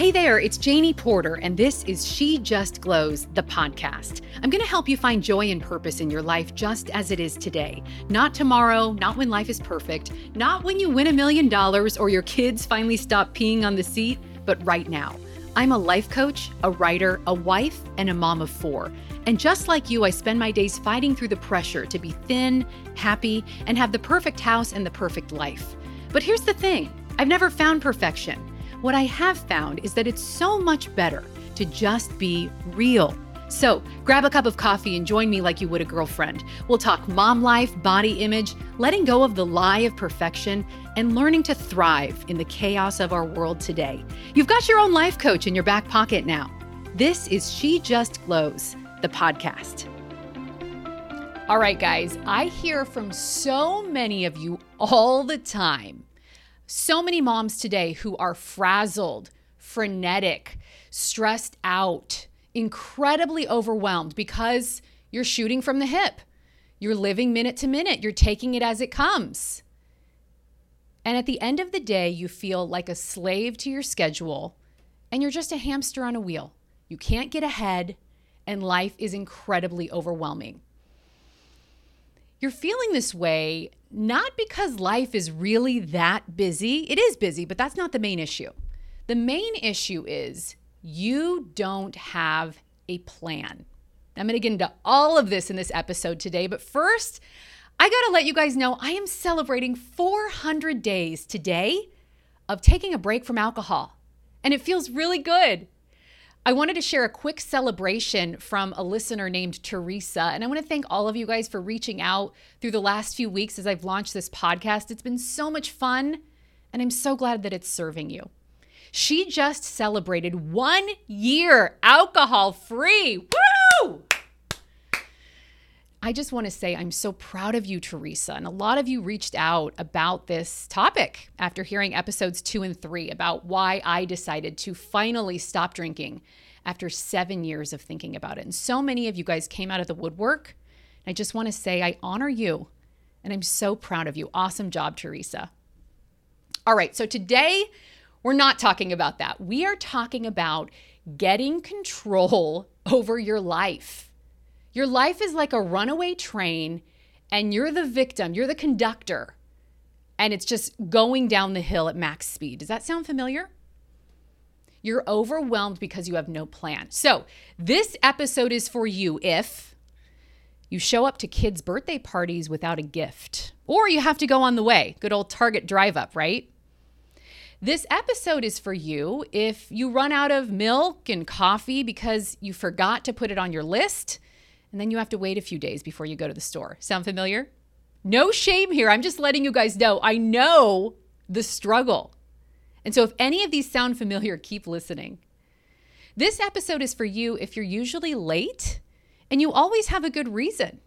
Hey there, it's Janie Porter, and this is She Just Glows, the podcast. I'm going to help you find joy and purpose in your life just as it is today. Not tomorrow, not when life is perfect, not when you win a million dollars or your kids finally stop peeing on the seat, but right now. I'm a life coach, a writer, a wife, and a mom of four. And just like you, I spend my days fighting through the pressure to be thin, happy, and have the perfect house and the perfect life. But here's the thing I've never found perfection. What I have found is that it's so much better to just be real. So grab a cup of coffee and join me like you would a girlfriend. We'll talk mom life, body image, letting go of the lie of perfection, and learning to thrive in the chaos of our world today. You've got your own life coach in your back pocket now. This is She Just Glows, the podcast. All right, guys, I hear from so many of you all the time so many moms today who are frazzled, frenetic, stressed out, incredibly overwhelmed because you're shooting from the hip. You're living minute to minute, you're taking it as it comes. And at the end of the day, you feel like a slave to your schedule and you're just a hamster on a wheel. You can't get ahead, and life is incredibly overwhelming. You're feeling this way not because life is really that busy. It is busy, but that's not the main issue. The main issue is you don't have a plan. I'm going to get into all of this in this episode today, but first, I got to let you guys know I am celebrating 400 days today of taking a break from alcohol, and it feels really good. I wanted to share a quick celebration from a listener named Teresa. And I want to thank all of you guys for reaching out through the last few weeks as I've launched this podcast. It's been so much fun, and I'm so glad that it's serving you. She just celebrated one year alcohol free. Woo! I just want to say I'm so proud of you, Teresa. And a lot of you reached out about this topic after hearing episodes two and three about why I decided to finally stop drinking after seven years of thinking about it. And so many of you guys came out of the woodwork. I just want to say I honor you and I'm so proud of you. Awesome job, Teresa. All right, so today we're not talking about that. We are talking about getting control over your life. Your life is like a runaway train, and you're the victim, you're the conductor, and it's just going down the hill at max speed. Does that sound familiar? You're overwhelmed because you have no plan. So, this episode is for you if you show up to kids' birthday parties without a gift, or you have to go on the way. Good old Target drive up, right? This episode is for you if you run out of milk and coffee because you forgot to put it on your list and then you have to wait a few days before you go to the store. Sound familiar? No shame here. I'm just letting you guys know I know the struggle. And so if any of these sound familiar, keep listening. This episode is for you if you're usually late and you always have a good reason,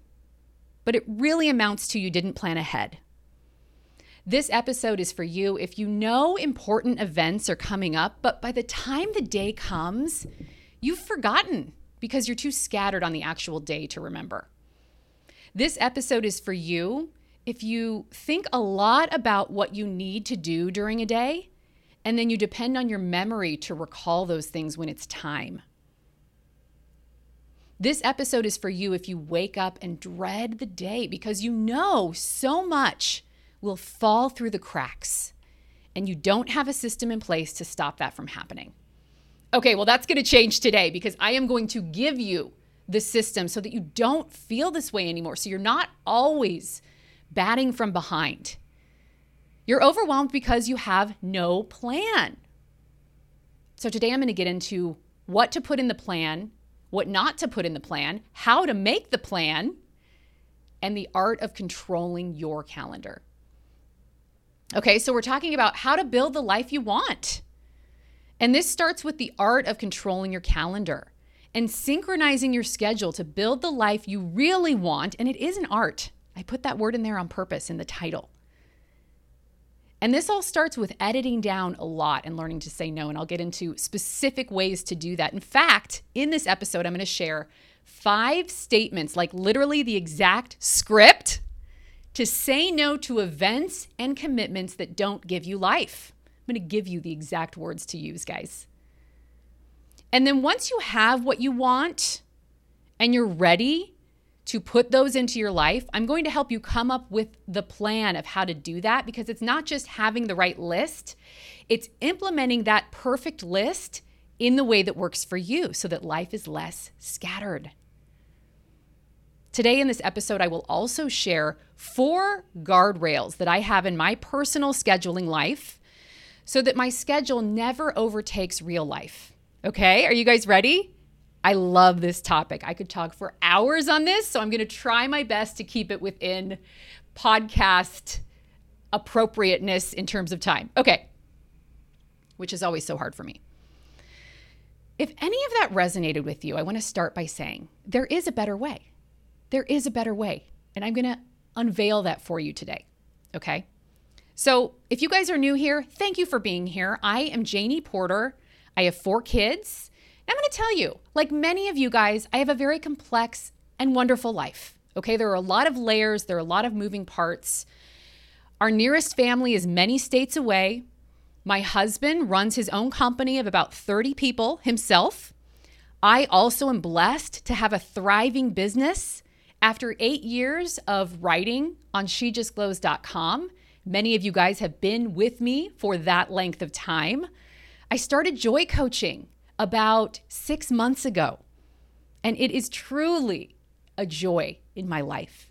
but it really amounts to you didn't plan ahead. This episode is for you if you know important events are coming up, but by the time the day comes, you've forgotten because you're too scattered on the actual day to remember. This episode is for you if you think a lot about what you need to do during a day, and then you depend on your memory to recall those things when it's time. This episode is for you if you wake up and dread the day because you know so much will fall through the cracks and you don't have a system in place to stop that from happening. Okay, well, that's going to change today because I am going to give you the system so that you don't feel this way anymore. So you're not always batting from behind. You're overwhelmed because you have no plan. So today I'm going to get into what to put in the plan, what not to put in the plan, how to make the plan, and the art of controlling your calendar. Okay, so we're talking about how to build the life you want. And this starts with the art of controlling your calendar and synchronizing your schedule to build the life you really want. And it is an art. I put that word in there on purpose in the title. And this all starts with editing down a lot and learning to say no. And I'll get into specific ways to do that. In fact, in this episode, I'm going to share five statements, like literally the exact script, to say no to events and commitments that don't give you life. I'm going to give you the exact words to use, guys. And then once you have what you want and you're ready to put those into your life, I'm going to help you come up with the plan of how to do that because it's not just having the right list, it's implementing that perfect list in the way that works for you so that life is less scattered. Today, in this episode, I will also share four guardrails that I have in my personal scheduling life so that my schedule never overtakes real life. Okay, are you guys ready? I love this topic. I could talk for hours on this, so I'm going to try my best to keep it within podcast appropriateness in terms of time. Okay, which is always so hard for me. If any of that resonated with you, I want to start by saying there is a better way. There is a better way. And I'm going to unveil that for you today. Okay. So if you guys are new here, thank you for being here. I am Janie Porter. I have four kids. I'm going to tell you, like many of you guys, I have a very complex and wonderful life. Okay. There are a lot of layers, there are a lot of moving parts. Our nearest family is many states away. My husband runs his own company of about 30 people himself. I also am blessed to have a thriving business. After eight years of writing on shejustglows.com, many of you guys have been with me for that length of time. I started joy coaching about six months ago, and it is truly a joy in my life.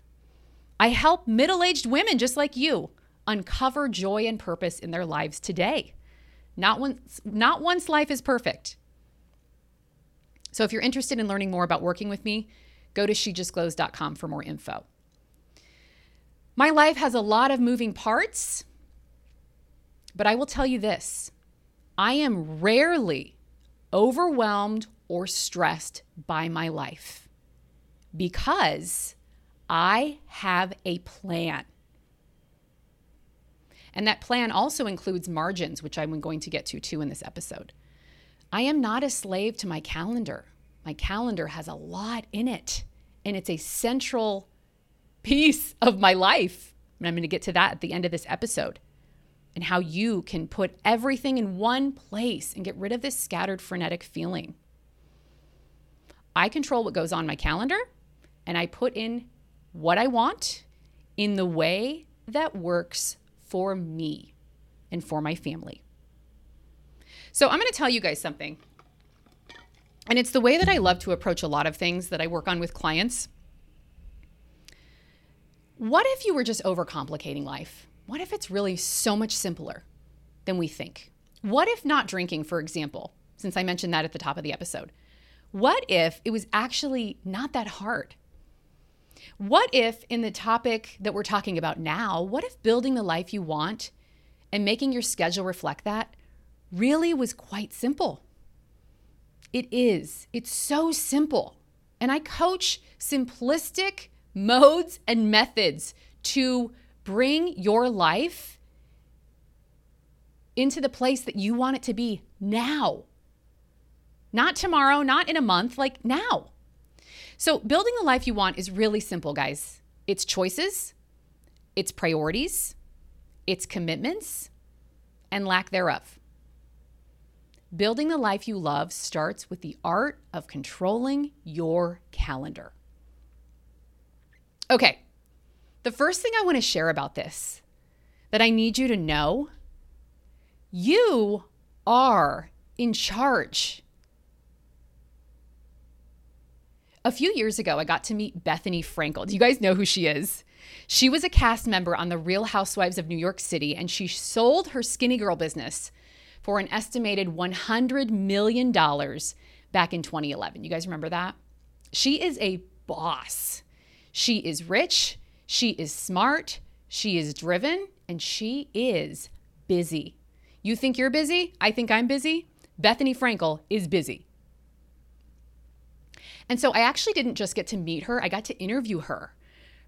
I help middle aged women just like you uncover joy and purpose in their lives today. Not once, not once life is perfect. So if you're interested in learning more about working with me, go to shejustglows.com for more info. My life has a lot of moving parts, but I will tell you this I am rarely overwhelmed or stressed by my life because I have a plan. And that plan also includes margins, which I'm going to get to too in this episode. I am not a slave to my calendar. My calendar has a lot in it, and it's a central piece of my life. And I'm going to get to that at the end of this episode and how you can put everything in one place and get rid of this scattered frenetic feeling. I control what goes on my calendar and I put in what I want in the way that works for me and for my family. So, I'm going to tell you guys something. And it's the way that I love to approach a lot of things that I work on with clients. What if you were just overcomplicating life? What if it's really so much simpler than we think? What if not drinking, for example, since I mentioned that at the top of the episode? What if it was actually not that hard? What if, in the topic that we're talking about now, what if building the life you want and making your schedule reflect that really was quite simple? It is. It's so simple. And I coach simplistic modes and methods to bring your life into the place that you want it to be now. Not tomorrow, not in a month, like now. So, building the life you want is really simple, guys. It's choices, it's priorities, it's commitments, and lack thereof. Building the life you love starts with the art of controlling your calendar. Okay, the first thing I want to share about this that I need you to know you are in charge. A few years ago, I got to meet Bethenny Frankel. Do you guys know who she is? She was a cast member on The Real Housewives of New York City, and she sold her Skinnygirl business for an estimated $100 million back in 2011. You guys remember that? She is a boss. She is rich, she is smart, she is driven, and she is busy. You think you're busy? I think I'm busy. Bethenny Frankel is busy. And so I actually didn't just get to meet her, I got to interview her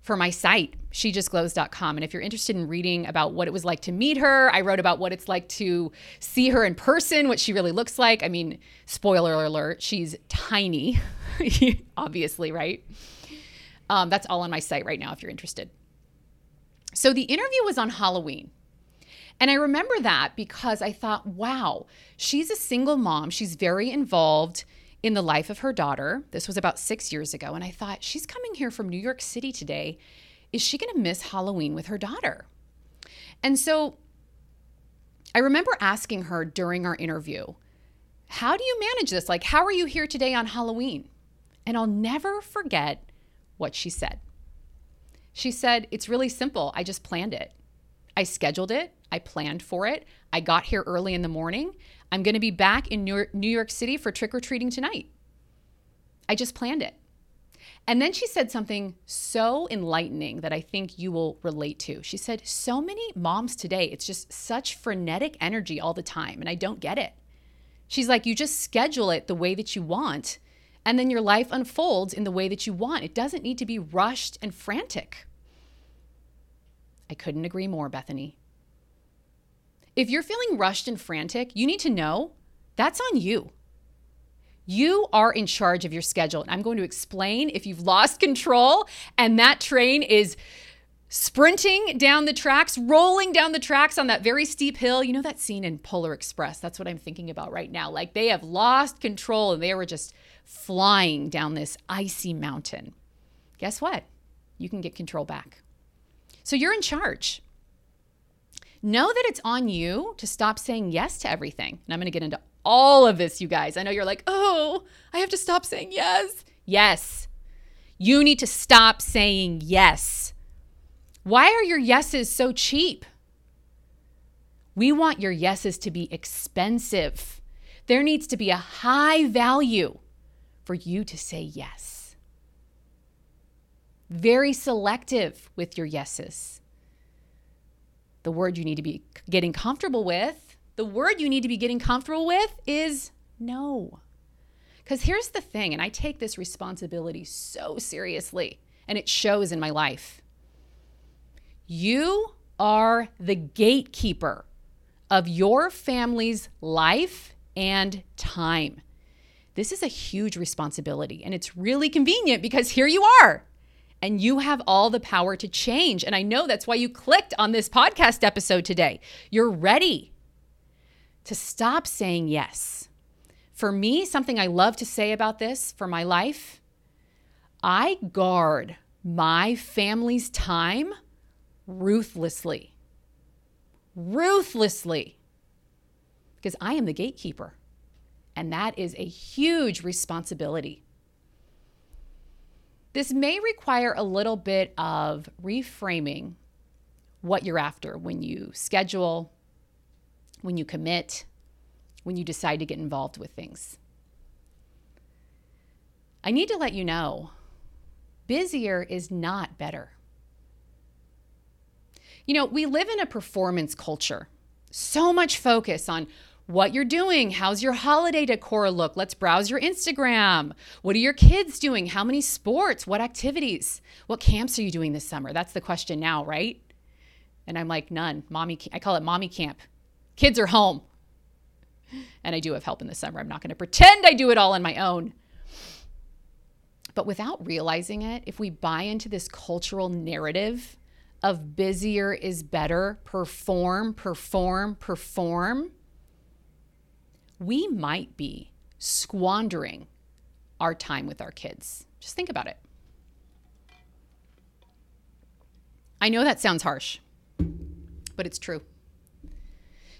for my site, shejustglows.com. And if you're interested in reading about what it was like to meet her, I wrote about what it's like to see her in person, what she really looks like. I mean, spoiler alert, she's tiny, obviously, right? Um, that's all on my site right now if you're interested. So the interview was on Halloween. And I remember that because I thought, wow, she's a single mom. She's very involved in the life of her daughter. This was about six years ago. And I thought, she's coming here from New York City today. Is she going to miss Halloween with her daughter? And so I remember asking her during our interview, how do you manage this? Like, how are you here today on Halloween? And I'll never forget what she said. She said, It's really simple. I just planned it. I scheduled it. I planned for it. I got here early in the morning. I'm going to be back in New York City for trick or treating tonight. I just planned it. And then she said something so enlightening that I think you will relate to. She said, So many moms today, it's just such frenetic energy all the time, and I don't get it. She's like, You just schedule it the way that you want, and then your life unfolds in the way that you want. It doesn't need to be rushed and frantic. I couldn't agree more, Bethenny. If you're feeling rushed and frantic, you need to know that's on you. You are in charge of your schedule. And I'm going to explain if you've lost control and that train is sprinting down the tracks, rolling down the tracks on that very steep hill. You know that scene in Polar Express? That's what I'm thinking about right now. Like they have lost control and they were just flying down this icy mountain. Guess what? You can get control back. So you're in charge. Know that it's on you to stop saying yes to everything. And I'm going to get into all of this, you guys. I know you're like, oh, I have to stop saying yes. Yes. You need to stop saying yes. Why are your yeses so cheap? We want your yeses to be expensive. There needs to be a high value for you to say yes. Very selective with your yeses the word you need to be getting comfortable with, the word you need to be getting comfortable with is no. Because here's the thing, and I take this responsibility so seriously, and it shows in my life. You are the gatekeeper of your family's life and time. This is a huge responsibility, and it's really convenient because here you are and you have all the power to change. And I know that's why you clicked on this podcast episode today. You're ready to stop saying yes. For me, something I love to say about this for my life, I guard my family's time ruthlessly. Ruthlessly. Because I am the gatekeeper. And that is a huge responsibility. This may require a little bit of reframing what you're after when you schedule, when you commit, when you decide to get involved with things. I need to let you know busier is not better. You know, we live in a performance culture. So much focus on what you're doing. How's your holiday decor look? Let's browse your Instagram. What are your kids doing? How many sports? What activities? What camps are you doing this summer? That's the question now, right? And I'm like, none. Mommy, I call it mommy camp. Kids are home. And I do have help in the summer. I'm not going to pretend I do it all on my own. But without realizing it, if we buy into this cultural narrative of busier is better, perform, perform, perform, we might be squandering our time with our kids. Just think about it. I know that sounds harsh, but it's true.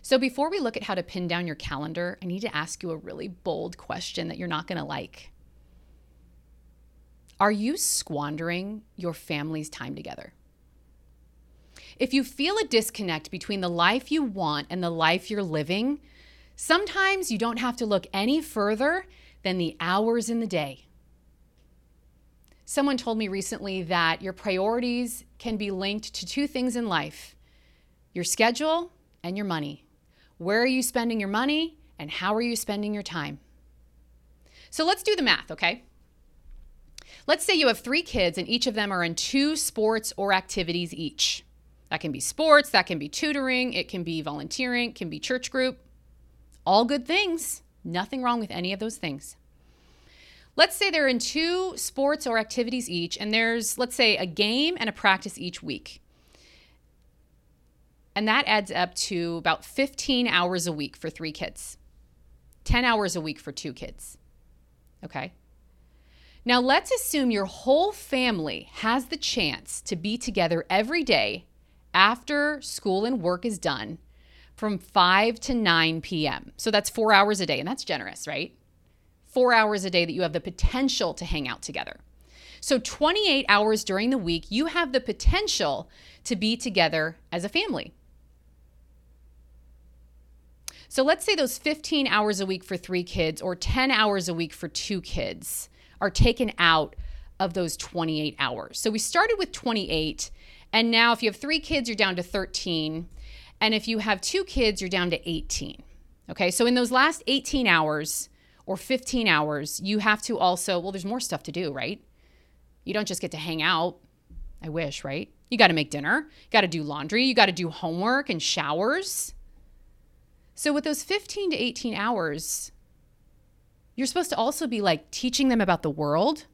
So, before we look at how to pin down your calendar, I need to ask you a really bold question that you're not going to like. Are you squandering your family's time together? If you feel a disconnect between the life you want and the life you're living, Sometimes you don't have to look any further than the hours in the day. Someone told me recently that your priorities can be linked to two things in life your schedule and your money. Where are you spending your money and how are you spending your time? So let's do the math, okay? Let's say you have three kids and each of them are in two sports or activities each. That can be sports, that can be tutoring, it can be volunteering, it can be church group. All good things. Nothing wrong with any of those things. Let's say they're in two sports or activities each, and there's, let's say, a game and a practice each week. And that adds up to about 15 hours a week for three kids, 10 hours a week for two kids. Okay. Now, let's assume your whole family has the chance to be together every day after school and work is done from 5 to 9 p.m. So that's four hours a day, and that's generous, right? Four hours a day that you have the potential to hang out together. So 28 hours during the week, you have the potential to be together as a family. So let's say those 15 hours a week for three kids or 10 hours a week for two kids are taken out of those 28 hours. So we started with 28, and now if you have three kids, you're down to 13. And if you have two kids, you're down to 18. Okay, so in those last 18 hours or 15 hours, you have to also, well, there's more stuff to do, right? You don't just get to hang out. I wish, right? You got to make dinner, you got to do laundry, you got to do homework and showers. So, with those 15 to 18 hours, you're supposed to also be like teaching them about the world,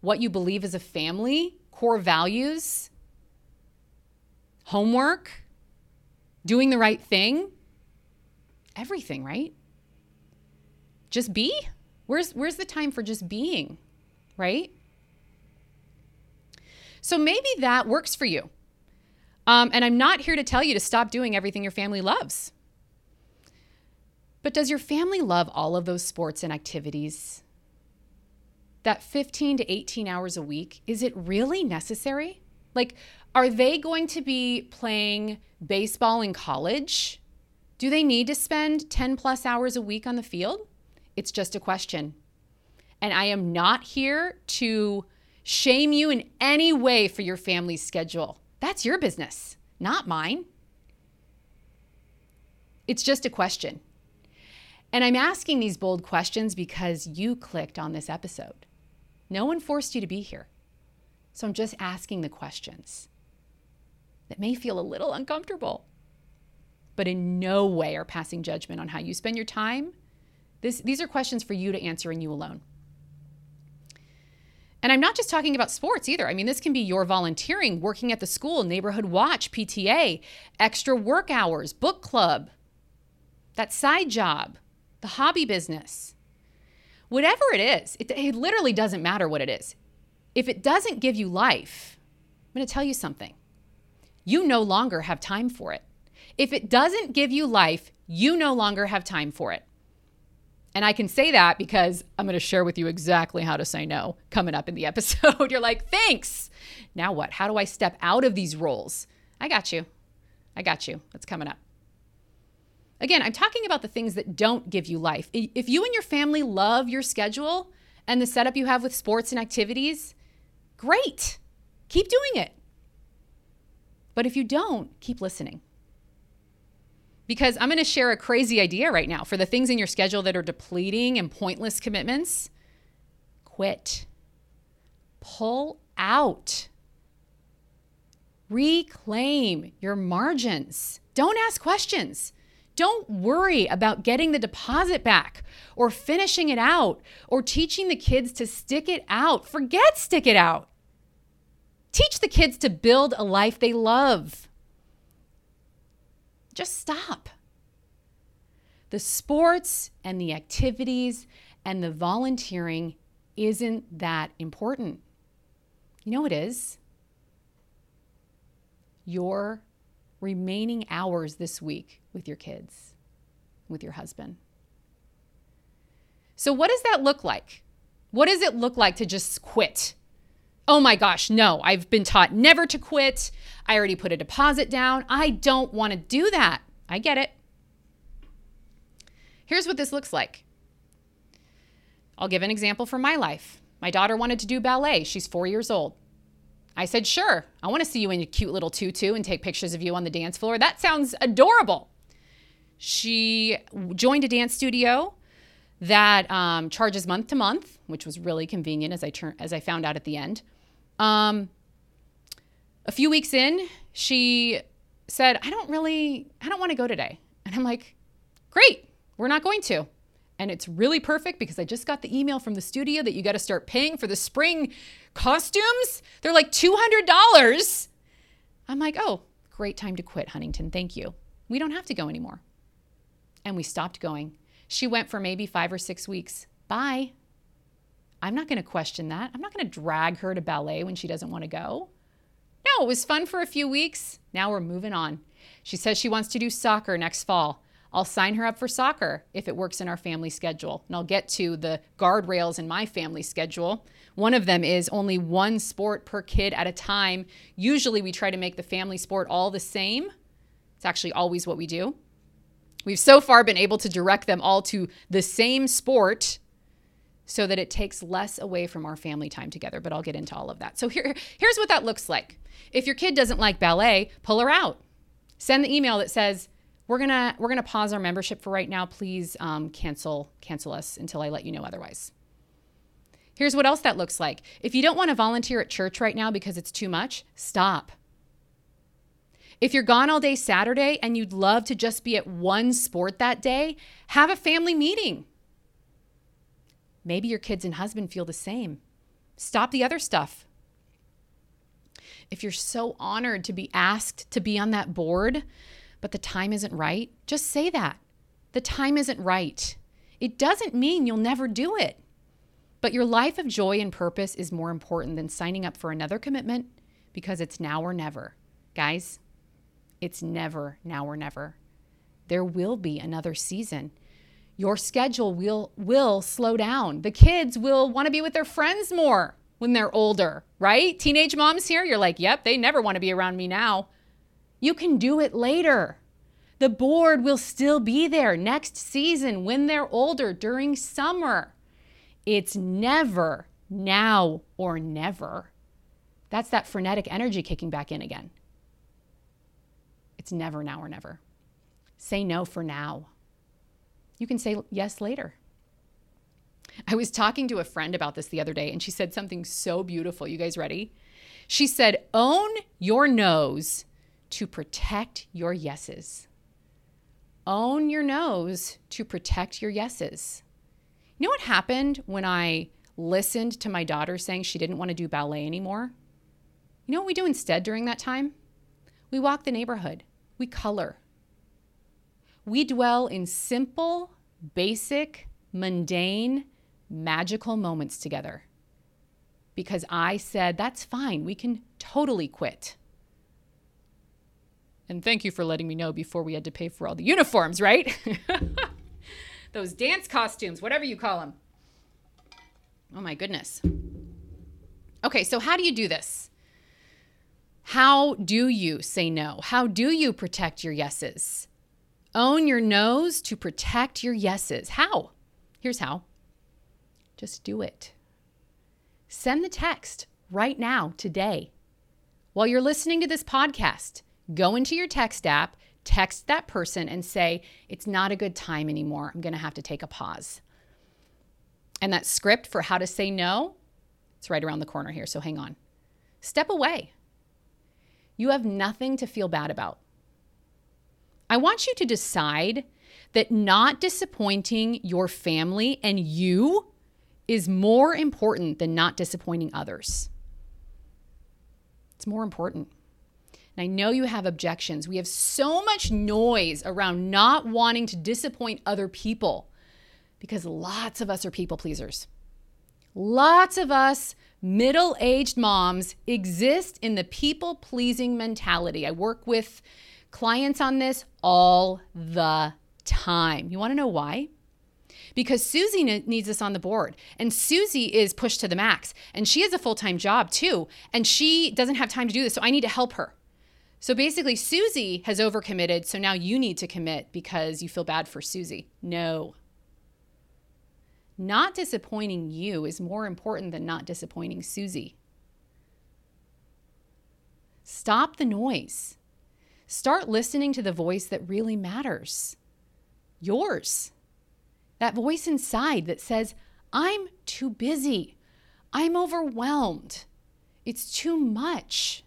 what you believe as a family, core values, homework, doing the right thing, everything, right? Just be? Where's where's the time for just being, right? So maybe that works for you. Um, and I'm not here to tell you to stop doing everything your family loves. But does your family love all of those sports and activities? That 15 to 18 hours a week, is it really necessary? Like, are they going to be playing baseball in college? Do they need to spend 10 plus hours a week on the field? It's just a question. And I am not here to shame you in any way for your family's schedule. That's your business, not mine. It's just a question. And I'm asking these bold questions because you clicked on this episode. No one forced you to be here. So I'm just asking the questions that may feel a little uncomfortable, but in no way are passing judgment on how you spend your time. This, these are questions for you to answer and you alone. And I'm not just talking about sports either. I mean, this can be your volunteering, working at the school, neighborhood watch, PTA, extra work hours, book club, that side job, the hobby business. Whatever it is, it, it literally doesn't matter what it is. If it doesn't give you life, I'm going to tell you something you no longer have time for it. If it doesn't give you life, you no longer have time for it. And I can say that because I'm going to share with you exactly how to say no coming up in the episode. You're like, thanks. Now what? How do I step out of these roles? I got you. I got you. That's coming up. Again, I'm talking about the things that don't give you life. If you and your family love your schedule and the setup you have with sports and activities, great. Keep doing it. But if you don't, keep listening. Because I'm going to share a crazy idea right now for the things in your schedule that are depleting and pointless commitments. Quit. Pull out. Reclaim your margins. Don't ask questions. Don't worry about getting the deposit back or finishing it out or teaching the kids to stick it out. Forget stick it out. Teach the kids to build a life they love. Just stop. The sports and the activities and the volunteering isn't that important. You know it is? Your remaining hours this week with your kids, with your husband. So, what does that look like? What does it look like to just quit oh my gosh, no, I've been taught never to quit. I already put a deposit down. I don't want to do that. I get it. Here's what this looks like I'll give an example from my life. My daughter wanted to do ballet. She's four years old. I said, sure, I want to see you in your cute little tutu and take pictures of you on the dance floor. That sounds adorable. She joined a dance studio that um, charges month to month, which was really convenient as I turn as I found out at the end. Um, a few weeks in, she said, I don't really, I don't want to go today. And I'm like, great, we're not going to. And it's really perfect because I just got the email from the studio that you got to start paying for the spring costumes. They're like $200. I'm like, oh, great time to quit, Huntington. Thank you. We don't have to go anymore. And we stopped going. She went for maybe five or six weeks. Bye. I'm not going to question that. I'm not going to drag her to ballet when she doesn't want to go. No, it was fun for a few weeks. Now we're moving on. She says she wants to do soccer next fall. I'll sign her up for soccer if it works in our family schedule. And I'll get to the guardrails in my family schedule. One of them is only one sport per kid at a time. Usually we try to make the family sport all the same. It's actually always what we do. We've so far been able to direct them all to the same sport so that it takes less away from our family time together, but I'll get into all of that. So here here's what that looks like. If your kid doesn't like ballet, pull her out. Send the email that says, "We're gonna we're gonna pause our membership for right now. Please um, cancel cancel us until I let you know otherwise." Here's what else that looks like. If you don't want to volunteer at church right now because it's too much, stop. If you're gone all day Saturday and you'd love to just be at one sport that day, have a family meeting. Maybe your kids and husband feel the same. Stop the other stuff. If you're so honored to be asked to be on that board, but the time isn't right, just say that. The time isn't right. It doesn't mean you'll never do it. But your life of joy and purpose is more important than signing up for another commitment because it's now or never. Guys, it's never now or never. There will be another season. Your schedule will will slow down. The kids will want to be with their friends more when they're older, right? Teenage moms here, you're like, "Yep, they never want to be around me now." You can do it later. The board will still be there next season when they're older during summer. It's never now or never. That's that frenetic energy kicking back in again. It's never now or never. Say no for now. You can say yes later. I was talking to a friend about this the other day, and she said something so beautiful. You guys ready? She said, Own your no's to protect your yeses. Own your no's to protect your yeses. You know what happened when I listened to my daughter saying she didn't want to do ballet anymore? You know what we do instead during that time? We walk the neighborhood, we color. We dwell in simple, basic, mundane, magical moments together. Because I said, that's fine, we can totally quit. And thank you for letting me know before we had to pay for all the uniforms, right? those dance costumes, whatever you call them. Oh my goodness. Okay, so how do you do this? How do you say no? How do you protect your yeses? Own your no's to protect your yeses. How? Here's how just do it. Send the text right now, today. While you're listening to this podcast, go into your text app text that person and say, It's not a good time anymore. I'm going to have to take a pause. And that script for how to say no, it's right around the corner here. So hang on. Step away. You have nothing to feel bad about. I want you to decide that not disappointing your family and you is more important than not disappointing others. It's more important. And I know you have objections. We have so much noise around not wanting to disappoint other people because lots of us are people pleasers. Lots of us middle aged moms exist in the people pleasing mentality. I work with clients on this all the time. You want to know why? Because Susie needs us on the board, and Susie is pushed to the max, and she has a full time job too, and she doesn't have time to do this. So I need to help her. So basically, Susie has overcommitted, so now you need to commit because you feel bad for Susie. No. Not disappointing you is more important than not disappointing Susie. Stop the noise. Start listening to the voice that really matters yours. That voice inside that says, I'm too busy. I'm overwhelmed. It's too much.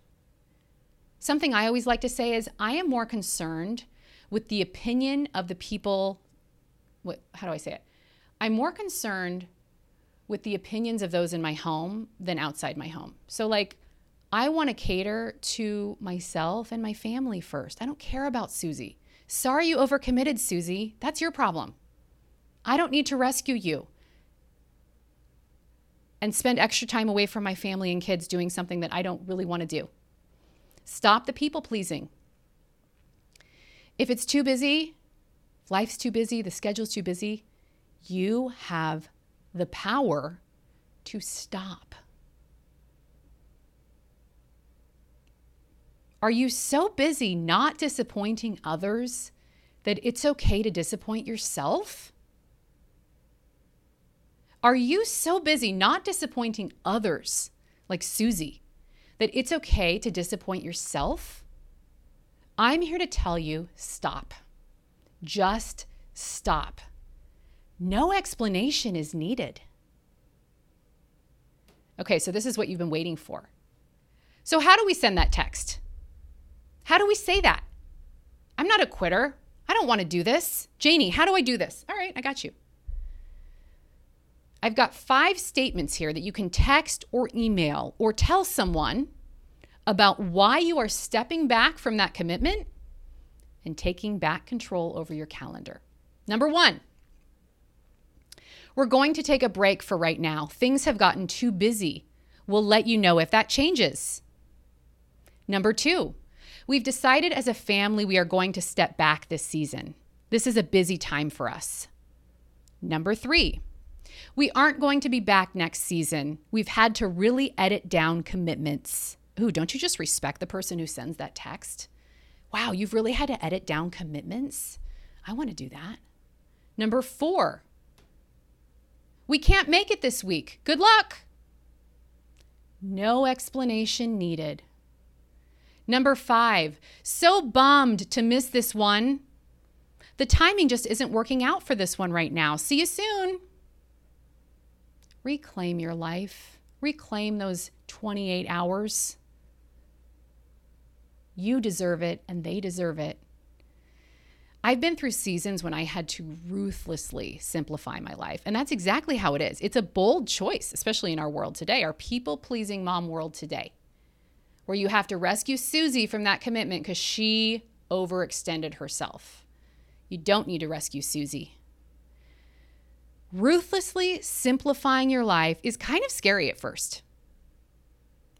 Something I always like to say is I am more concerned with the opinion of the people. What, how do I say it? I'm more concerned with the opinions of those in my home than outside my home. So, like, I want to cater to myself and my family first. I don't care about Susie. Sorry you overcommitted, Susie. That's your problem. I don't need to rescue you and spend extra time away from my family and kids doing something that I don't really want to do. Stop the people pleasing. If it's too busy, life's too busy, the schedule's too busy, you have the power to stop. Are you so busy not disappointing others that it's okay to disappoint yourself? Are you so busy not disappointing others, like Susie, that it's okay to disappoint yourself? I'm here to tell you stop. Just stop. No explanation is needed. Okay, so this is what you've been waiting for. So, how do we send that text? How do we say that? I'm not a quitter. I don't want to do this. Janie, how do I do this? All right, I got you. I've got five statements here that you can text or email or tell someone about why you are stepping back from that commitment and taking back control over your calendar. Number one, we're going to take a break for right now. Things have gotten too busy. We'll let you know if that changes. Number two, we've decided as a family we are going to step back this season. This is a busy time for us. Number three, we aren't going to be back next season. We've had to really edit down commitments. Ooh, don't you just respect the person who sends that text? Wow, you've really had to edit down commitments? I want to do that. Number four, we can't make it this week. Good luck. No explanation needed. Number five, so bummed to miss this one. The timing just isn't working out for this one right now. See you soon. Reclaim your life, reclaim those 28 hours. You deserve it, and they deserve it. I've been through seasons when I had to ruthlessly simplify my life. And that's exactly how it is. It's a bold choice, especially in our world today, our people pleasing mom world today, where you have to rescue Susie from that commitment because she overextended herself. You don't need to rescue Susie. Ruthlessly simplifying your life is kind of scary at first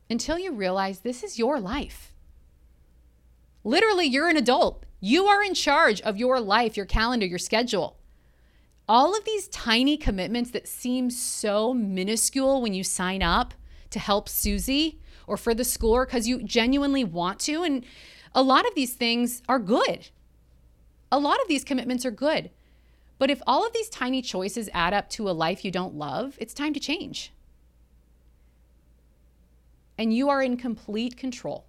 until you realize this is your life. Literally, you're an adult. You are in charge of your life, your calendar, your schedule. All of these tiny commitments that seem so minuscule when you sign up to help Susie or for the school or because you genuinely want to. And a lot of these things are good. A lot of these commitments are good. But if all of these tiny choices add up to a life you don't love, it's time to change. And you are in complete control.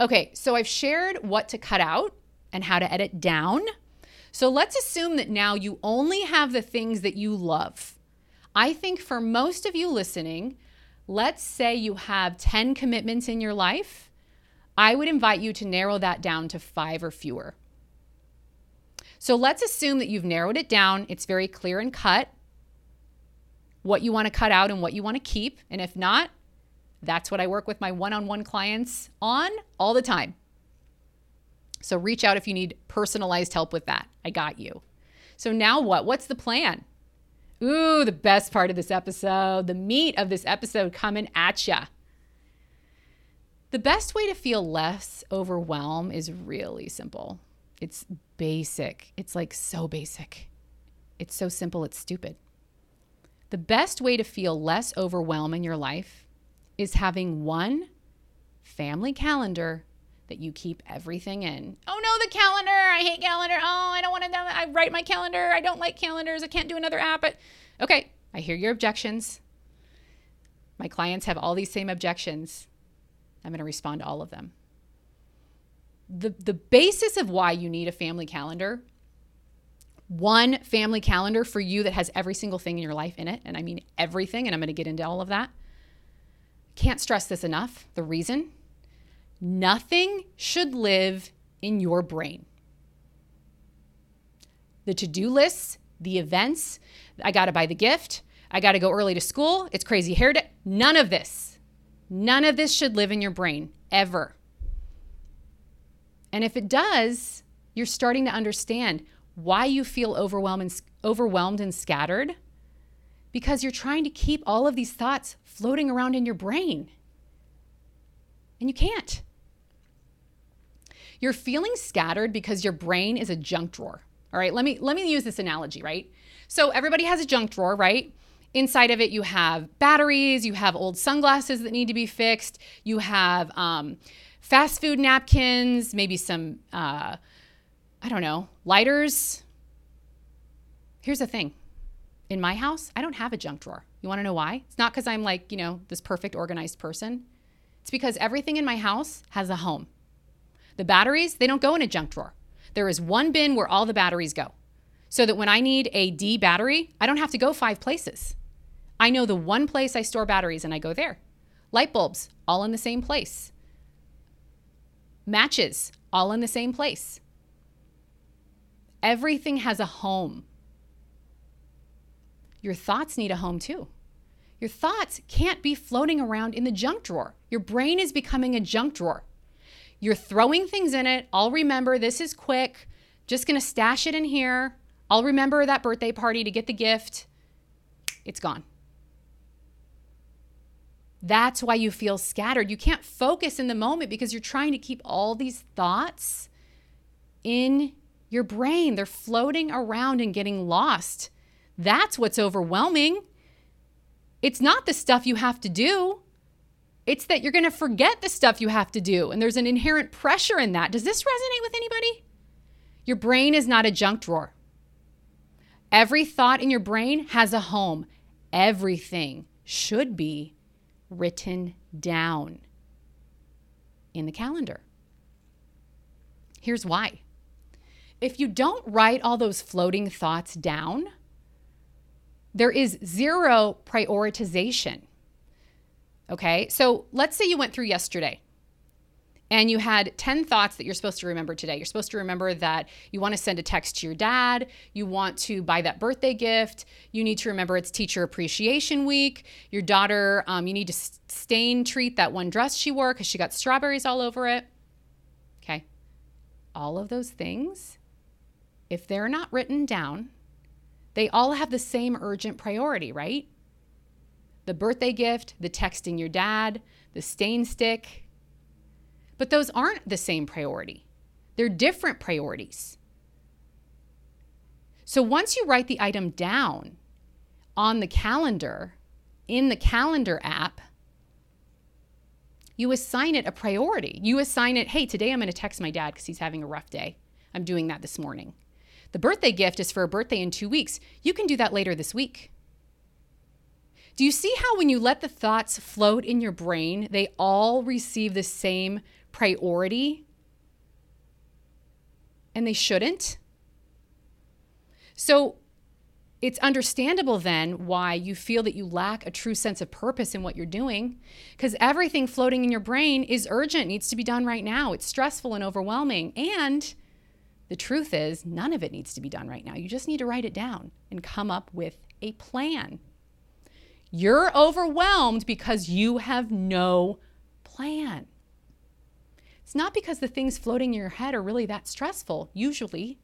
Okay, so I've shared what to cut out and how to edit down. So let's assume that now you only have the things that you love. I think for most of you listening, let's say you have 10 commitments in your life. I would invite you to narrow that down to five or fewer. So let's assume that you've narrowed it down. It's very clear and cut what you want to cut out and what you want to keep. And if not, that's what I work with my one on one clients on all the time. So reach out if you need personalized help with that. I got you. So now what? What's the plan? Ooh, the best part of this episode, the meat of this episode coming at ya. The best way to feel less overwhelm is really simple. It's basic. It's like so basic. It's so simple, it's stupid. The best way to feel less overwhelm in your life is having one family calendar that you keep everything in. Oh no, the calendar. I hate calendar. Oh, I don't want to know. I write my calendar. I don't like calendars. I can't do another app. But okay, I hear your objections. My clients have all these same objections. I'm going to respond to all of them. The the basis of why you need a family calendar one family calendar for you that has every single thing in your life in it and I mean everything and I'm going to get into all of that can't stress this enough. The reason nothing should live in your brain. The to do lists, the events, I got to buy the gift, I got to go early to school, it's crazy hair day. None of this None of this should live in your brain ever. And if it does, you're starting to understand why you feel overwhelmed and, overwhelmed and scattered because you're trying to keep all of these thoughts floating around in your brain. And you can't. You're feeling scattered because your brain is a junk drawer. All right, let me let me use this analogy, right? So everybody has a junk drawer, right? Inside of it, you have batteries, you have old sunglasses that need to be fixed, you have um, fast food napkins, maybe some, uh, I don't know, lighters. Here's the thing in my house, I don't have a junk drawer. You want to know why? It's not because I'm like, you know, this perfect organized person. It's because everything in my house has a home. The batteries, they don't go in a junk drawer. There is one bin where all the batteries go. So that when I need a D battery, I don't have to go five places. I know the one place I store batteries and I go there. Light bulbs, all in the same place. Matches, all in the same place. Everything has a home. Your thoughts need a home too. Your thoughts can't be floating around in the junk drawer. Your brain is becoming a junk drawer. You're throwing things in it. I'll remember this is quick. Just going to stash it in here. I'll remember that birthday party to get the gift. It's gone. That's why you feel scattered. You can't focus in the moment because you're trying to keep all these thoughts in your brain. They're floating around and getting lost. That's what's overwhelming. It's not the stuff you have to do. It's that you're going to forget the stuff you have to do. And there's an inherent pressure in that. Does this resonate with anybody? Your brain is not a junk drawer. Every thought in your brain has a home. Everything should be written down in the calendar. Here's why. If you don't write all those floating thoughts down, there is zero prioritization. Okay, so let's say you went through yesterday and you had 10 thoughts that you're supposed to remember today. You're supposed to remember that you want to send a text to your dad, you want to buy that birthday gift, you need to remember it's Teacher Appreciation Week, your daughter, um, you need to stain treat that one dress she wore because she got strawberries all over it. Okay. All of those things, if they're not written down, they all have the same urgent priority, right? The birthday gift, the texting your dad, the stain stick, but those aren't the same priority, they're different priorities. So once you write the item down on the calendar, in the calendar app, you assign it a priority. You assign it, hey, today I'm going to text my dad because he's having a rough day. I'm doing that this morning. The birthday gift is for a birthday in two weeks. You can do that later this week. Do you see how when you let the thoughts float in your brain, they all receive the same priority and they shouldn't. So it's understandable then why you feel that you lack a true sense of purpose in what you're doing because everything floating in your brain is urgent, needs to be done right now. It's stressful and overwhelming. And the truth is, none of it needs to be done right now. You just need to write it down and come up with a plan. You're overwhelmed because you have no plan. It's not because the things floating in your head are really that stressful, usually.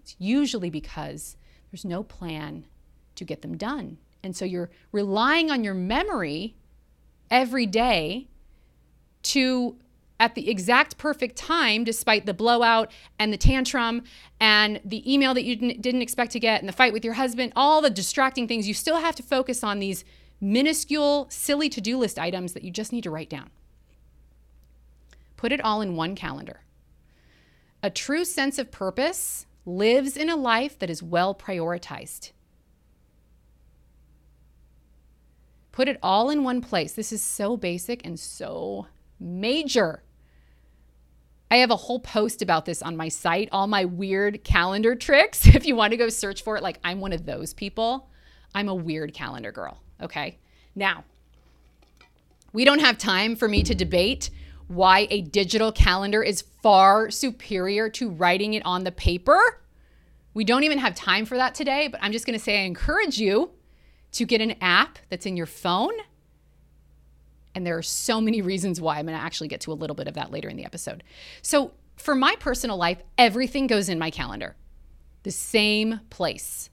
It's usually because there's no plan to get them done. And so you're relying on your memory every day to, at the exact perfect time, despite the blowout and the tantrum and the email that you didn't, expect to get and the fight with your husband, all the distracting things, you still have to focus on these minuscule, silly to do list items that you just need to write down. Put it all in one calendar. A true sense of purpose lives in a life that is well prioritized. Put it all in one place. This is so basic and so major. I have a whole post about this on my site, all my weird calendar tricks. If you want to go search for it, like I'm one of those people. I'm a weird calendar girl. Okay. Now, we don't have time for me to debate why a digital calendar is far superior to writing it on the paper. We don't even have time for that today, but I'm just going to say I encourage you to get an app that's in your phone And there are so many reasons why. I'm going to actually get to a little bit of that later in the episode. So, for my personal life, everything goes in my calendar, the same place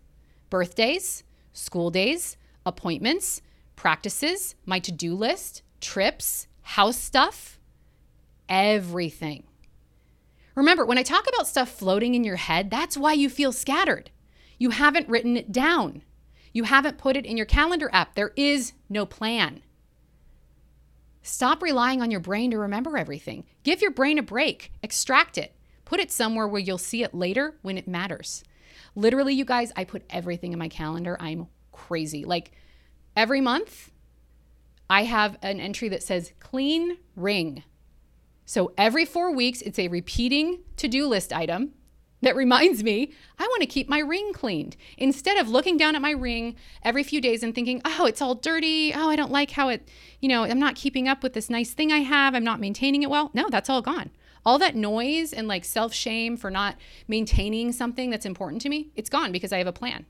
birthdays, school days, appointments, practices, my to do list, trips, house stuff, everything. Remember, when I talk about stuff floating in your head, that's why you feel scattered. You haven't written it down. You haven't put it in your calendar app. There is no plan. Stop relying on your brain to remember everything. Give your brain a break, extract it, put it somewhere where you'll see it later when it matters. Literally, you guys, I put everything in my calendar. I'm crazy. Like every month, I have an entry that says clean ring. So every four weeks, it's a repeating to do list item that reminds me I want to keep my ring cleaned. Instead of looking down at my ring every few days and thinking, oh, it's all dirty. Oh, I don't like how it, you know, I'm not keeping up with this nice thing I have. I'm not maintaining it well. No, that's all gone. All that noise and like self shame for not maintaining something that's important to me, it's gone because I have a plan.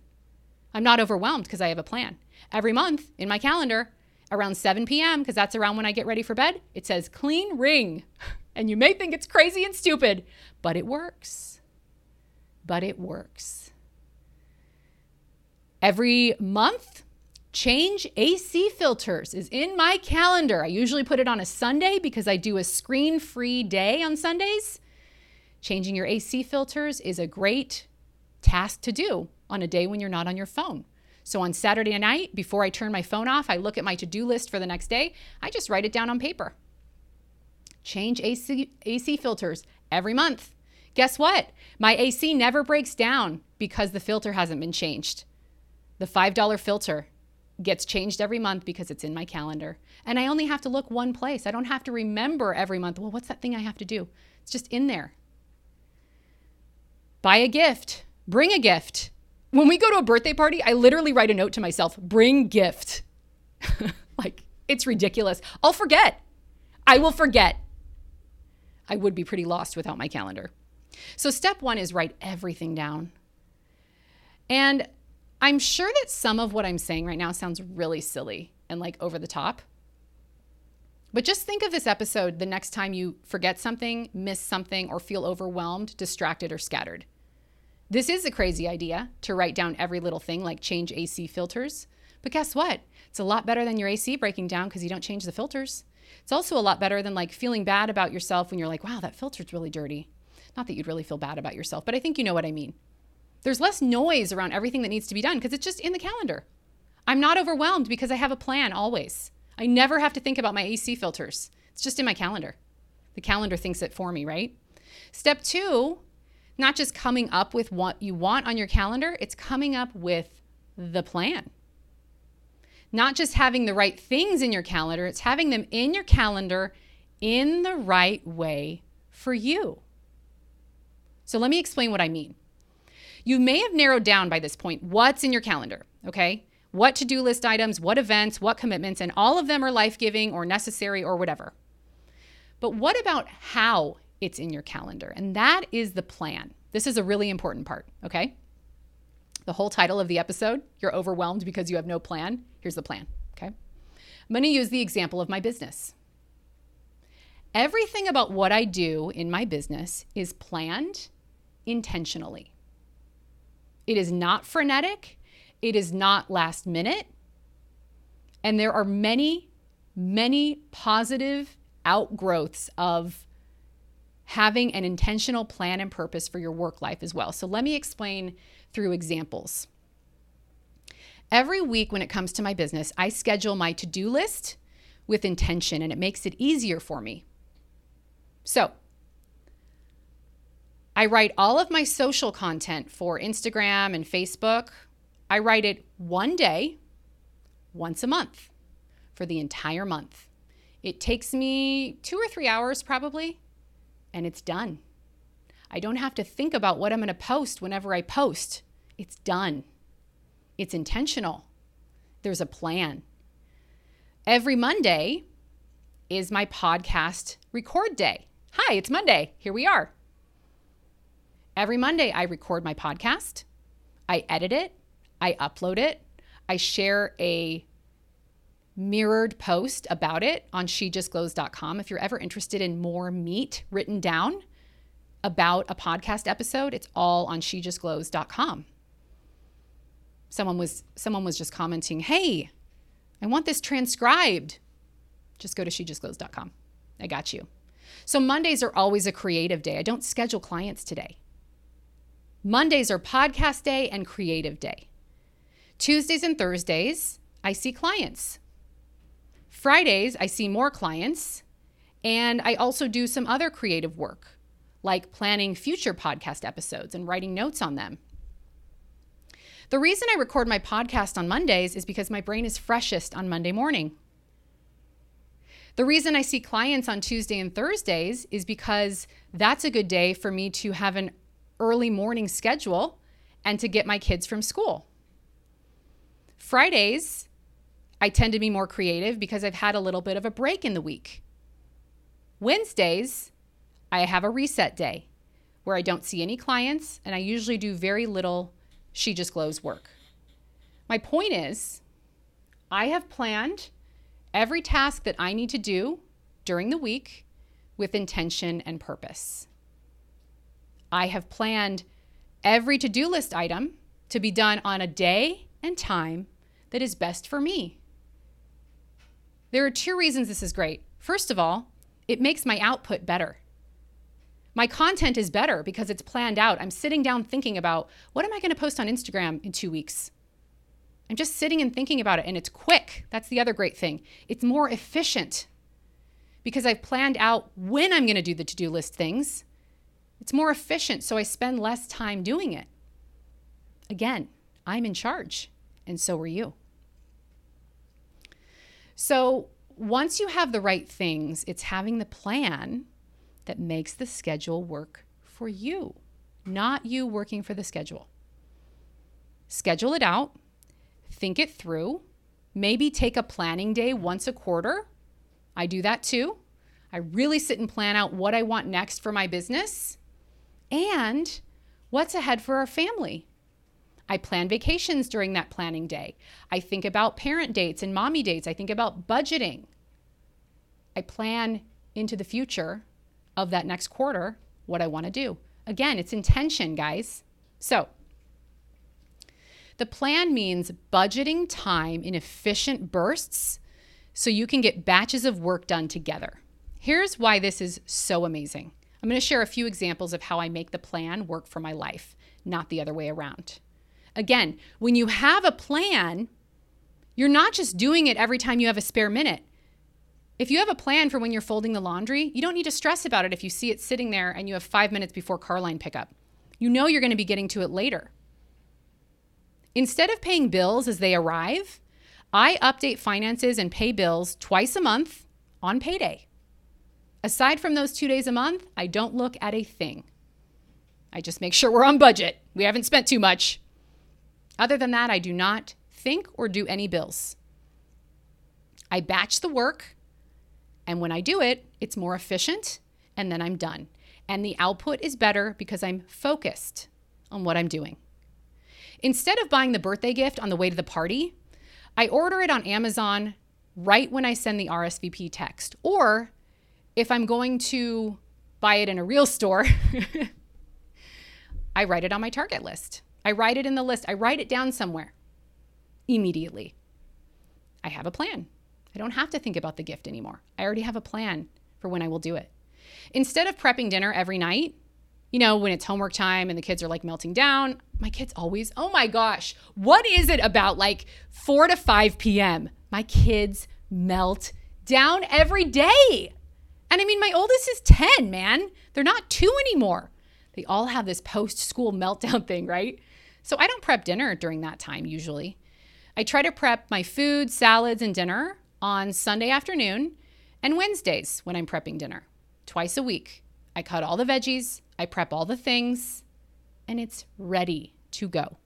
I'm not overwhelmed because I have a plan. Every month in my calendar, around 7 p.m., because that's around when I get ready for bed, it says clean ring. And you may think it's crazy and stupid, but it works. But it works. Every month, change AC filters is in my calendar. I usually put it on a Sunday because I do a screen free day on Sundays. Changing your AC filters is a great task to do on a day when you're not on your phone. So on Saturday night, before I turn my phone off, I look at my to do list for the next day. I just write it down on paper. Change AC, AC filters every month. Guess what? My AC never breaks down because the filter hasn't been changed. The $5 filter gets changed every month because it's in my calendar. And I only have to look one place. I don't have to remember every month, well, what's that thing I have to do? It's just in there. Buy a gift, bring a gift. When we go to a birthday party, I literally write a note to myself bring gift. like, it's ridiculous. I'll forget. I will forget. I would be pretty lost without my calendar. So, step one is write everything down. And I'm sure that some of what I'm saying right now sounds really silly and like over the top. But just think of this episode the next time you forget something, miss something, or feel overwhelmed, distracted, or scattered. This is a crazy idea to write down every little thing like change AC filters. But guess what? It's a lot better than your AC breaking down because you don't change the filters. It's also a lot better than like feeling bad about yourself when you're like, wow, that filter's really dirty. Not that you'd really feel bad about yourself, but I think you know what I mean. There's less noise around everything that needs to be done because it's just in the calendar. I'm not overwhelmed because I have a plan always. I never have to think about my AC filters. It's just in my calendar. The calendar thinks it for me, right? Step two not just coming up with what you want on your calendar, it's coming up with the plan. Not just having the right things in your calendar, it's having them in your calendar in the right way for you. So let me explain what I mean. You may have narrowed down by this point what's in your calendar, okay? What to do list items, what events, what commitments, and all of them are life giving or necessary or whatever. But what about how it's in your calendar. And that is the plan. This is a really important part, okay? The whole title of the episode, You're Overwhelmed Because You Have No Plan. Here's the plan, okay? I'm to use the example of my business. Everything about what I do in my business is planned intentionally. It is not frenetic, it is not last minute. And there are many, many positive outgrowths of having an intentional plan and purpose for your work life as well. So let me explain through examples. Every week, when it comes to my business, I schedule my to do list with intention and it makes it easier for me. So, I write all of my social content for Instagram and Facebook. I write it one day, once a month, for the entire month. It takes me two or three hours probably and it's done. I don't have to think about what I'm going to post whenever I post. It's done. It's intentional. There's a plan. Every Monday is my podcast record day. Hi, it's Monday. Here we are. Every Monday, I record my podcast, I edit it, I upload it, I share a mirrored post about it on shejustglows.com. If you're ever interested in more meat written down about a podcast episode, it's all on shejustglows.com. Someone was someone was just commenting, "Hey, I want this transcribed." Just go to shejustglows.com. I got you. So Mondays are always a creative day. I don't schedule clients today. Mondays are podcast day and creative day. Tuesdays and Thursdays, I see clients. Fridays, I see more clients. And I also do some other creative work, like planning future podcast episodes and writing notes on them. The reason I record my podcast on Mondays is because my brain is freshest on Monday morning. The reason I see clients on Tuesday and Thursdays is because that's a good day for me to have an early morning schedule and to get my kids from school. Fridays, I tend to be more creative because I've had a little bit of a break in the week. Wednesdays, I have a reset day where I don't see any clients and I usually do very little She Just Glows work. My point is, I have planned every task that I need to do during the week with intention and purpose. I have planned every to do list item to be done on a day and time that is best for me. There are two reasons this is great. First of all, it makes my output better. My content is better because it's planned out. I'm sitting down thinking about what am I going to post on Instagram in two weeks? I'm just sitting and thinking about it, and it's quick. That's the other great thing. It's more efficient because I've planned out when I'm going to do the to do list things. It's more efficient, so I spend less time doing it. Again, I'm in charge, and so are you. So once you have the right things, it's having the plan that makes the schedule work for you, not you working for the schedule. Schedule it out, think it through, maybe take a planning day once a quarter. I do that too. I really sit and plan out what I want next for my business and what's ahead for our family. I plan vacations during that planning day. I think about parent dates and mommy dates. I think about budgeting. I plan into the future of that next quarter what I want to do. Again, it's intention, guys. So, the plan means budgeting time in efficient bursts so you can get batches of work done together. Here's why this is so amazing. I'm going to share a few examples of how I make the plan work for my life, not the other way around. Again, when you have a plan, you're not just doing it every time you have a spare minute. If you have a plan for when you're folding the laundry, you don't need to stress about it if you see it sitting there and you have five minutes before car line pickup. You know you're going to be getting to it later. Instead of paying bills as they arrive, I update finances and pay bills twice a month on payday. Aside from those two days a month, I don't look at a thing. I just make sure we're on budget. We haven't spent too much. Other than that, I do not think or do any bills. I batch the work, and when I do it, it's more efficient, and then I'm done. And the output is better because I'm focused on what I'm doing. Instead of buying the birthday gift on the way to the party, I order it on Amazon right when I send the RSVP text. Or if I'm going to buy it in a real store, I write it on my target list. I write it in the list. I write it down somewhere immediately. I have a plan. I don't have to think about the gift anymore. I already have a plan for when I will do it. Instead of prepping dinner every night, you know, when it's homework time and the kids are like melting down, my kids always, oh my gosh, what is it about like 4 to 5 p.m.? My kids melt down every day. And I mean, my oldest is 10, man. They're not two anymore. They all have this post school meltdown thing, right? So I don't prep dinner during that time usually. I try to prep my food, salads, and dinner on Sunday afternoon and Wednesdays when I'm prepping dinner. Twice a week. I cut all the veggies, I prep all the things, and it's ready to go.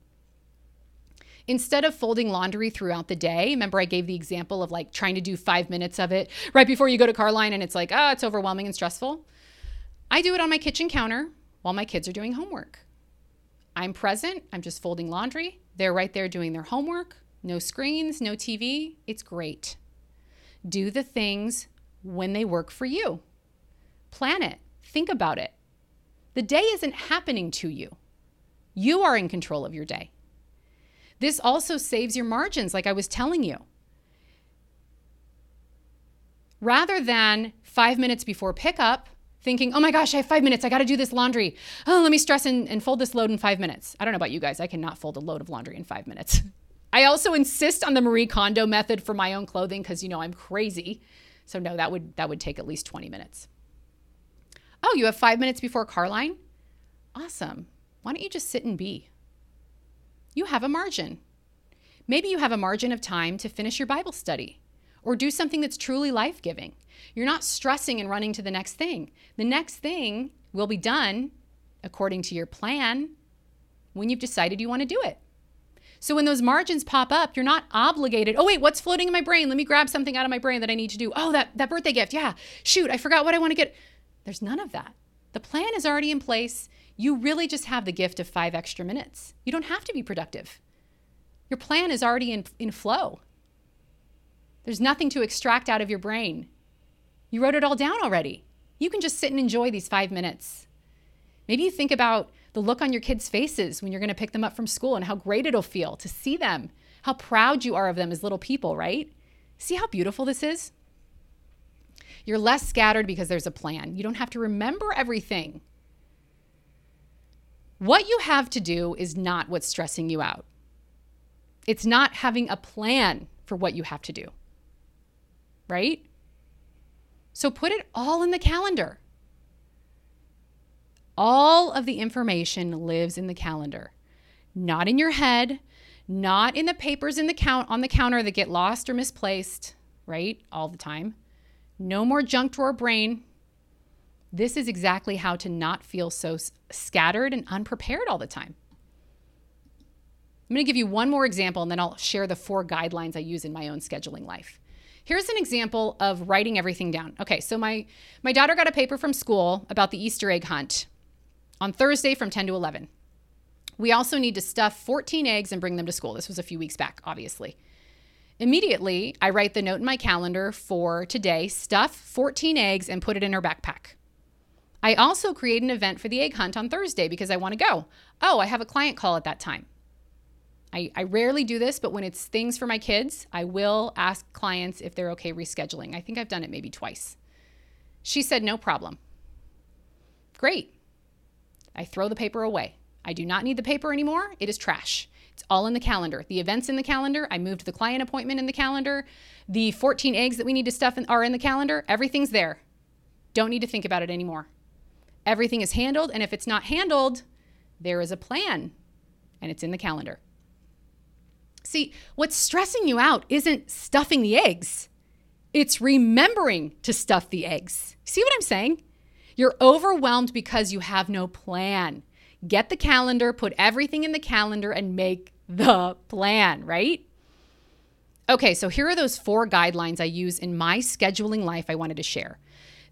Instead of folding laundry throughout the day, remember I gave the example of like trying to do five minutes of it right before you go to car line and it's like, oh, it's overwhelming and stressful. I do it on my kitchen counter while my kids are doing homework. I'm present, I'm just folding laundry. They're right there doing their homework. No screens, no TV. It's great. Do the things when they work for you. Plan it, think about it. The day isn't happening to you, you are in control of your day. This also saves your margins, like I was telling you. Rather than five minutes before pickup, thinking, oh my gosh, I have five minutes. I got to do this laundry. Oh, let me stress and, and fold this load in five minutes. I don't know about you guys. I cannot fold a load of laundry in five minutes. I also insist on the Marie Kondo method for my own clothing because, you know, I'm crazy. So no, that would that would take at least 20 minutes. Oh, you have five minutes before car line? Awesome. Why don't you just sit and be? You have a margin. Maybe you have a margin of time to finish your Bible study or do something that's truly life giving. You're not stressing and running to the next thing. The next thing will be done according to your plan when you've decided you want to do it. So when those margins pop up, you're not obligated. Oh wait, what's floating in my brain? Let me grab something out of my brain that I need to do. Oh, that that birthday gift. Yeah. Shoot, I forgot what I want to get. There's none of that. The plan is already in place. You really just have the gift of 5 extra minutes. You don't have to be productive. Your plan is already in in flow. There's nothing to extract out of your brain. You wrote it all down already. You can just sit and enjoy these 5 minutes. Maybe you think about the look on your kids' faces when you're going to pick them up from school and how great it'll feel to see them, how proud you are of them as little people, right? See how beautiful this is? You're less scattered because there's a plan. You don't have to remember everything. What you have to do is not what's stressing you out. It's not having a plan for what you have to do, right? So put it all in the calendar. All of the information lives in the calendar, not in your head, not in the papers in the count on the counter that get lost or misplaced, right? All the time. No more junk drawer brain. This is exactly how to not feel so scattered and unprepared all the time. I'm going to give you one more example and then I'll share the four guidelines I use in my own scheduling life. Here's an example of writing everything down. Okay, so my my daughter got a paper from school about the Easter egg hunt on Thursday from 10 to 11. We also need to stuff 14 eggs and bring them to school. This was a few weeks back, obviously. Immediately, I write the note in my calendar for today stuff 14 eggs and put it in her backpack. I also create an event for the egg hunt on Thursday because I want to go. Oh, I have a client call at that time. I, I rarely do this, but when it's things for my kids, I will ask clients if they're okay rescheduling. I think I've done it maybe twice. She said, no problem. Great. I throw the paper away. I do not need the paper anymore. It is trash. It's all in the calendar. The events in the calendar. I moved the client appointment in the calendar. The 14 eggs that we need to stuff in, are in the calendar. Everything's there. Don't need to think about it anymore. Everything is handled. And if it's not handled, there is a plan and it's in the calendar. See, what's stressing you out isn't stuffing the eggs, it's remembering to stuff the eggs. See what I'm saying? You're overwhelmed because you have no plan. Get the calendar, put everything in the calendar, and make the plan, right? Okay, so here are those four guidelines I use in my scheduling life I wanted to share.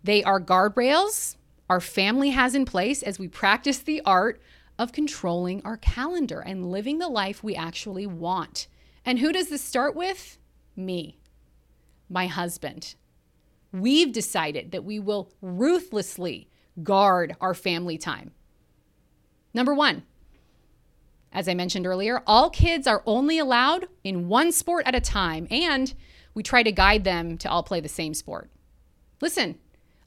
They are guardrails our family has in place as we practice the art of controlling our calendar and living the life we actually want. And who does this start with? Me, my husband we've decided that we will ruthlessly guard our family time. Number one, as I mentioned earlier, all kids are only allowed in one sport at a time, and we try to guide them to all play the same sport. Listen,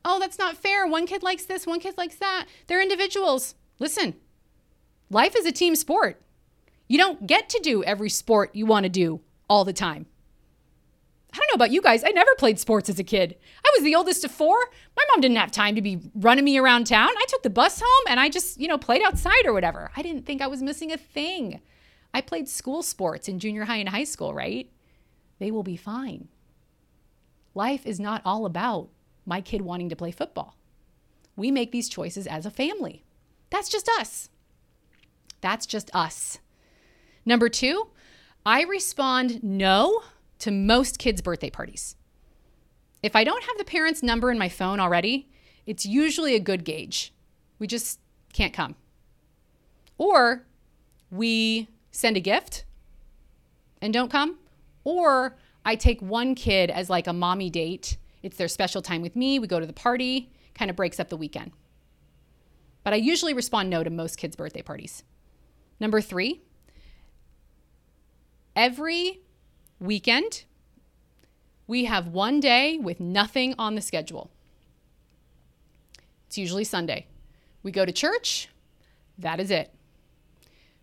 oh, that's not fair. One kid likes this, one kid likes that. They're individuals. Listen, life is a team sport. You don't get to do every sport you want to do all the time. I don't know about you guys. I never played sports as a kid. I was the oldest of four. My mom didn't have time to be running me around town. I took the bus home and I just, you know, played outside or whatever. I didn't think I was missing a thing. I played school sports in junior high and high school, right? They will be fine. Life is not all about my kid wanting to play football. We make these choices as a family. That's just us. That's just us. Number two, I respond no to most kids' birthday parties. If I don't have the parent's number in my phone already, it's usually a good gauge. We just can't come. Or we send a gift and don't come, or I take one kid as like a mommy date. It's their special time with me. We go to the party, kind of breaks up the weekend. But I usually respond no to most kids' birthday parties. Number three, every weekend, we have one day with nothing on the schedule. It's usually Sunday. We go to church, that is it.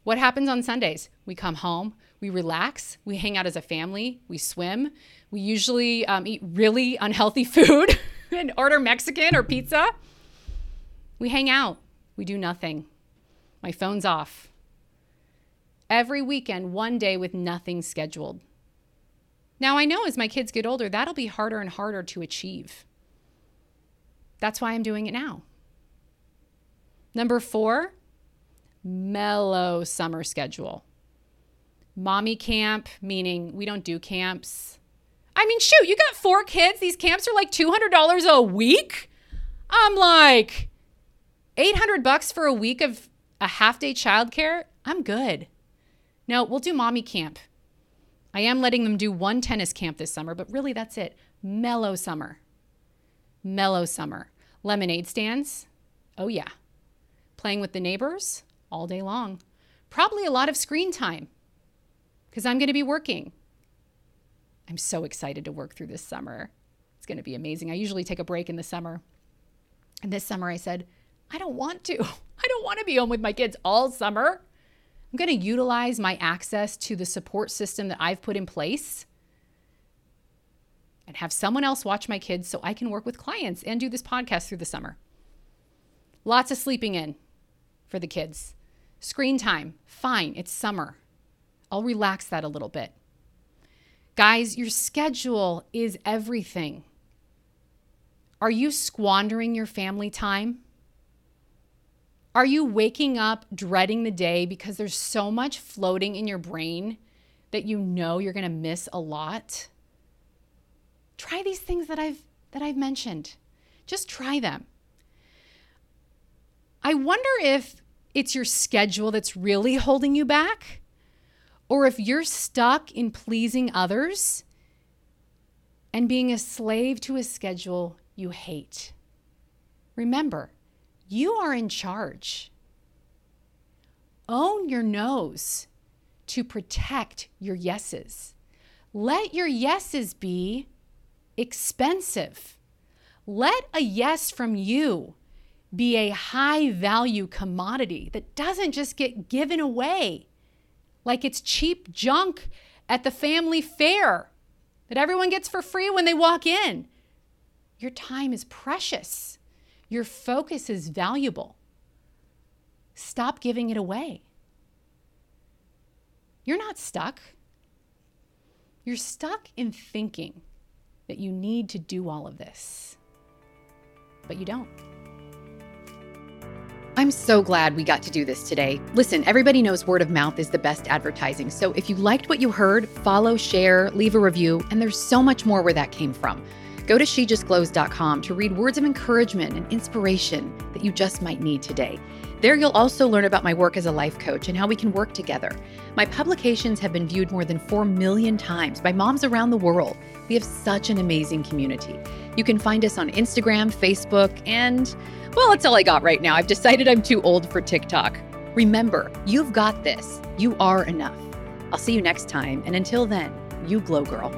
What happens on Sundays? We come home, we relax, we hang out as a family, we swim, we usually um, eat really unhealthy food and order Mexican or pizza. We hang out, we do nothing. My phone's off. Every weekend, one day with nothing scheduled. Now, I know as my kids get older, that'll be harder and harder to achieve. That's why I'm doing it now. Number four, mellow summer schedule. Mommy camp, meaning we don't do camps. I mean, shoot, you got four kids. These camps are like $200 a week. I'm like, 800 bucks for a week of a half day childcare. I'm good. No, we'll do mommy camp. I am letting them do one tennis camp this summer, but really that's it. Mellow summer. Mellow summer. Lemonade stands. Oh, yeah. Playing with the neighbors all day long. Probably a lot of screen time because I'm going to be working. I'm so excited to work through this summer. It's going to be amazing. I usually take a break in the summer. And this summer I said, I don't want to. I don't want to be home with my kids all summer. I'm going to utilize my access to the support system that I've put in place and have someone else watch my kids so I can work with clients and do this podcast through the summer. Lots of sleeping in for the kids. Screen time, fine, it's summer. I'll relax that a little bit. Guys, your schedule is everything. Are you squandering your family time? Are you waking up dreading the day because there's so much floating in your brain that you know you're going to miss a lot? Try these things that I've that I've mentioned. Just try them. I wonder if it's your schedule that's really holding you back or if you're stuck in pleasing others and being a slave to a schedule you hate. Remember, you are in charge. Own your no's to protect your yeses. Let your yeses be expensive. Let a yes from you be a high value commodity that doesn't just get given away like it's cheap junk at the family fair that everyone gets for free when they walk in. Your time is precious. Your focus is valuable. Stop giving it away. You're not stuck. You're stuck in thinking that you need to do all of this, but you don't. I'm so glad we got to do this today. Listen, everybody knows word of mouth is the best advertising. So if you liked what you heard, follow, share, leave a review, and there's so much more where that came from. Go to shejustglows.com to read words of encouragement and inspiration that you just might need today. There, you'll also learn about my work as a life coach and how we can work together. My publications have been viewed more than 4 million times by moms around the world. We have such an amazing community. You can find us on Instagram, Facebook, and, well, that's all I got right now. I've decided I'm too old for TikTok. Remember, you've got this. You are enough. I'll see you next time. And until then, you glow, girl.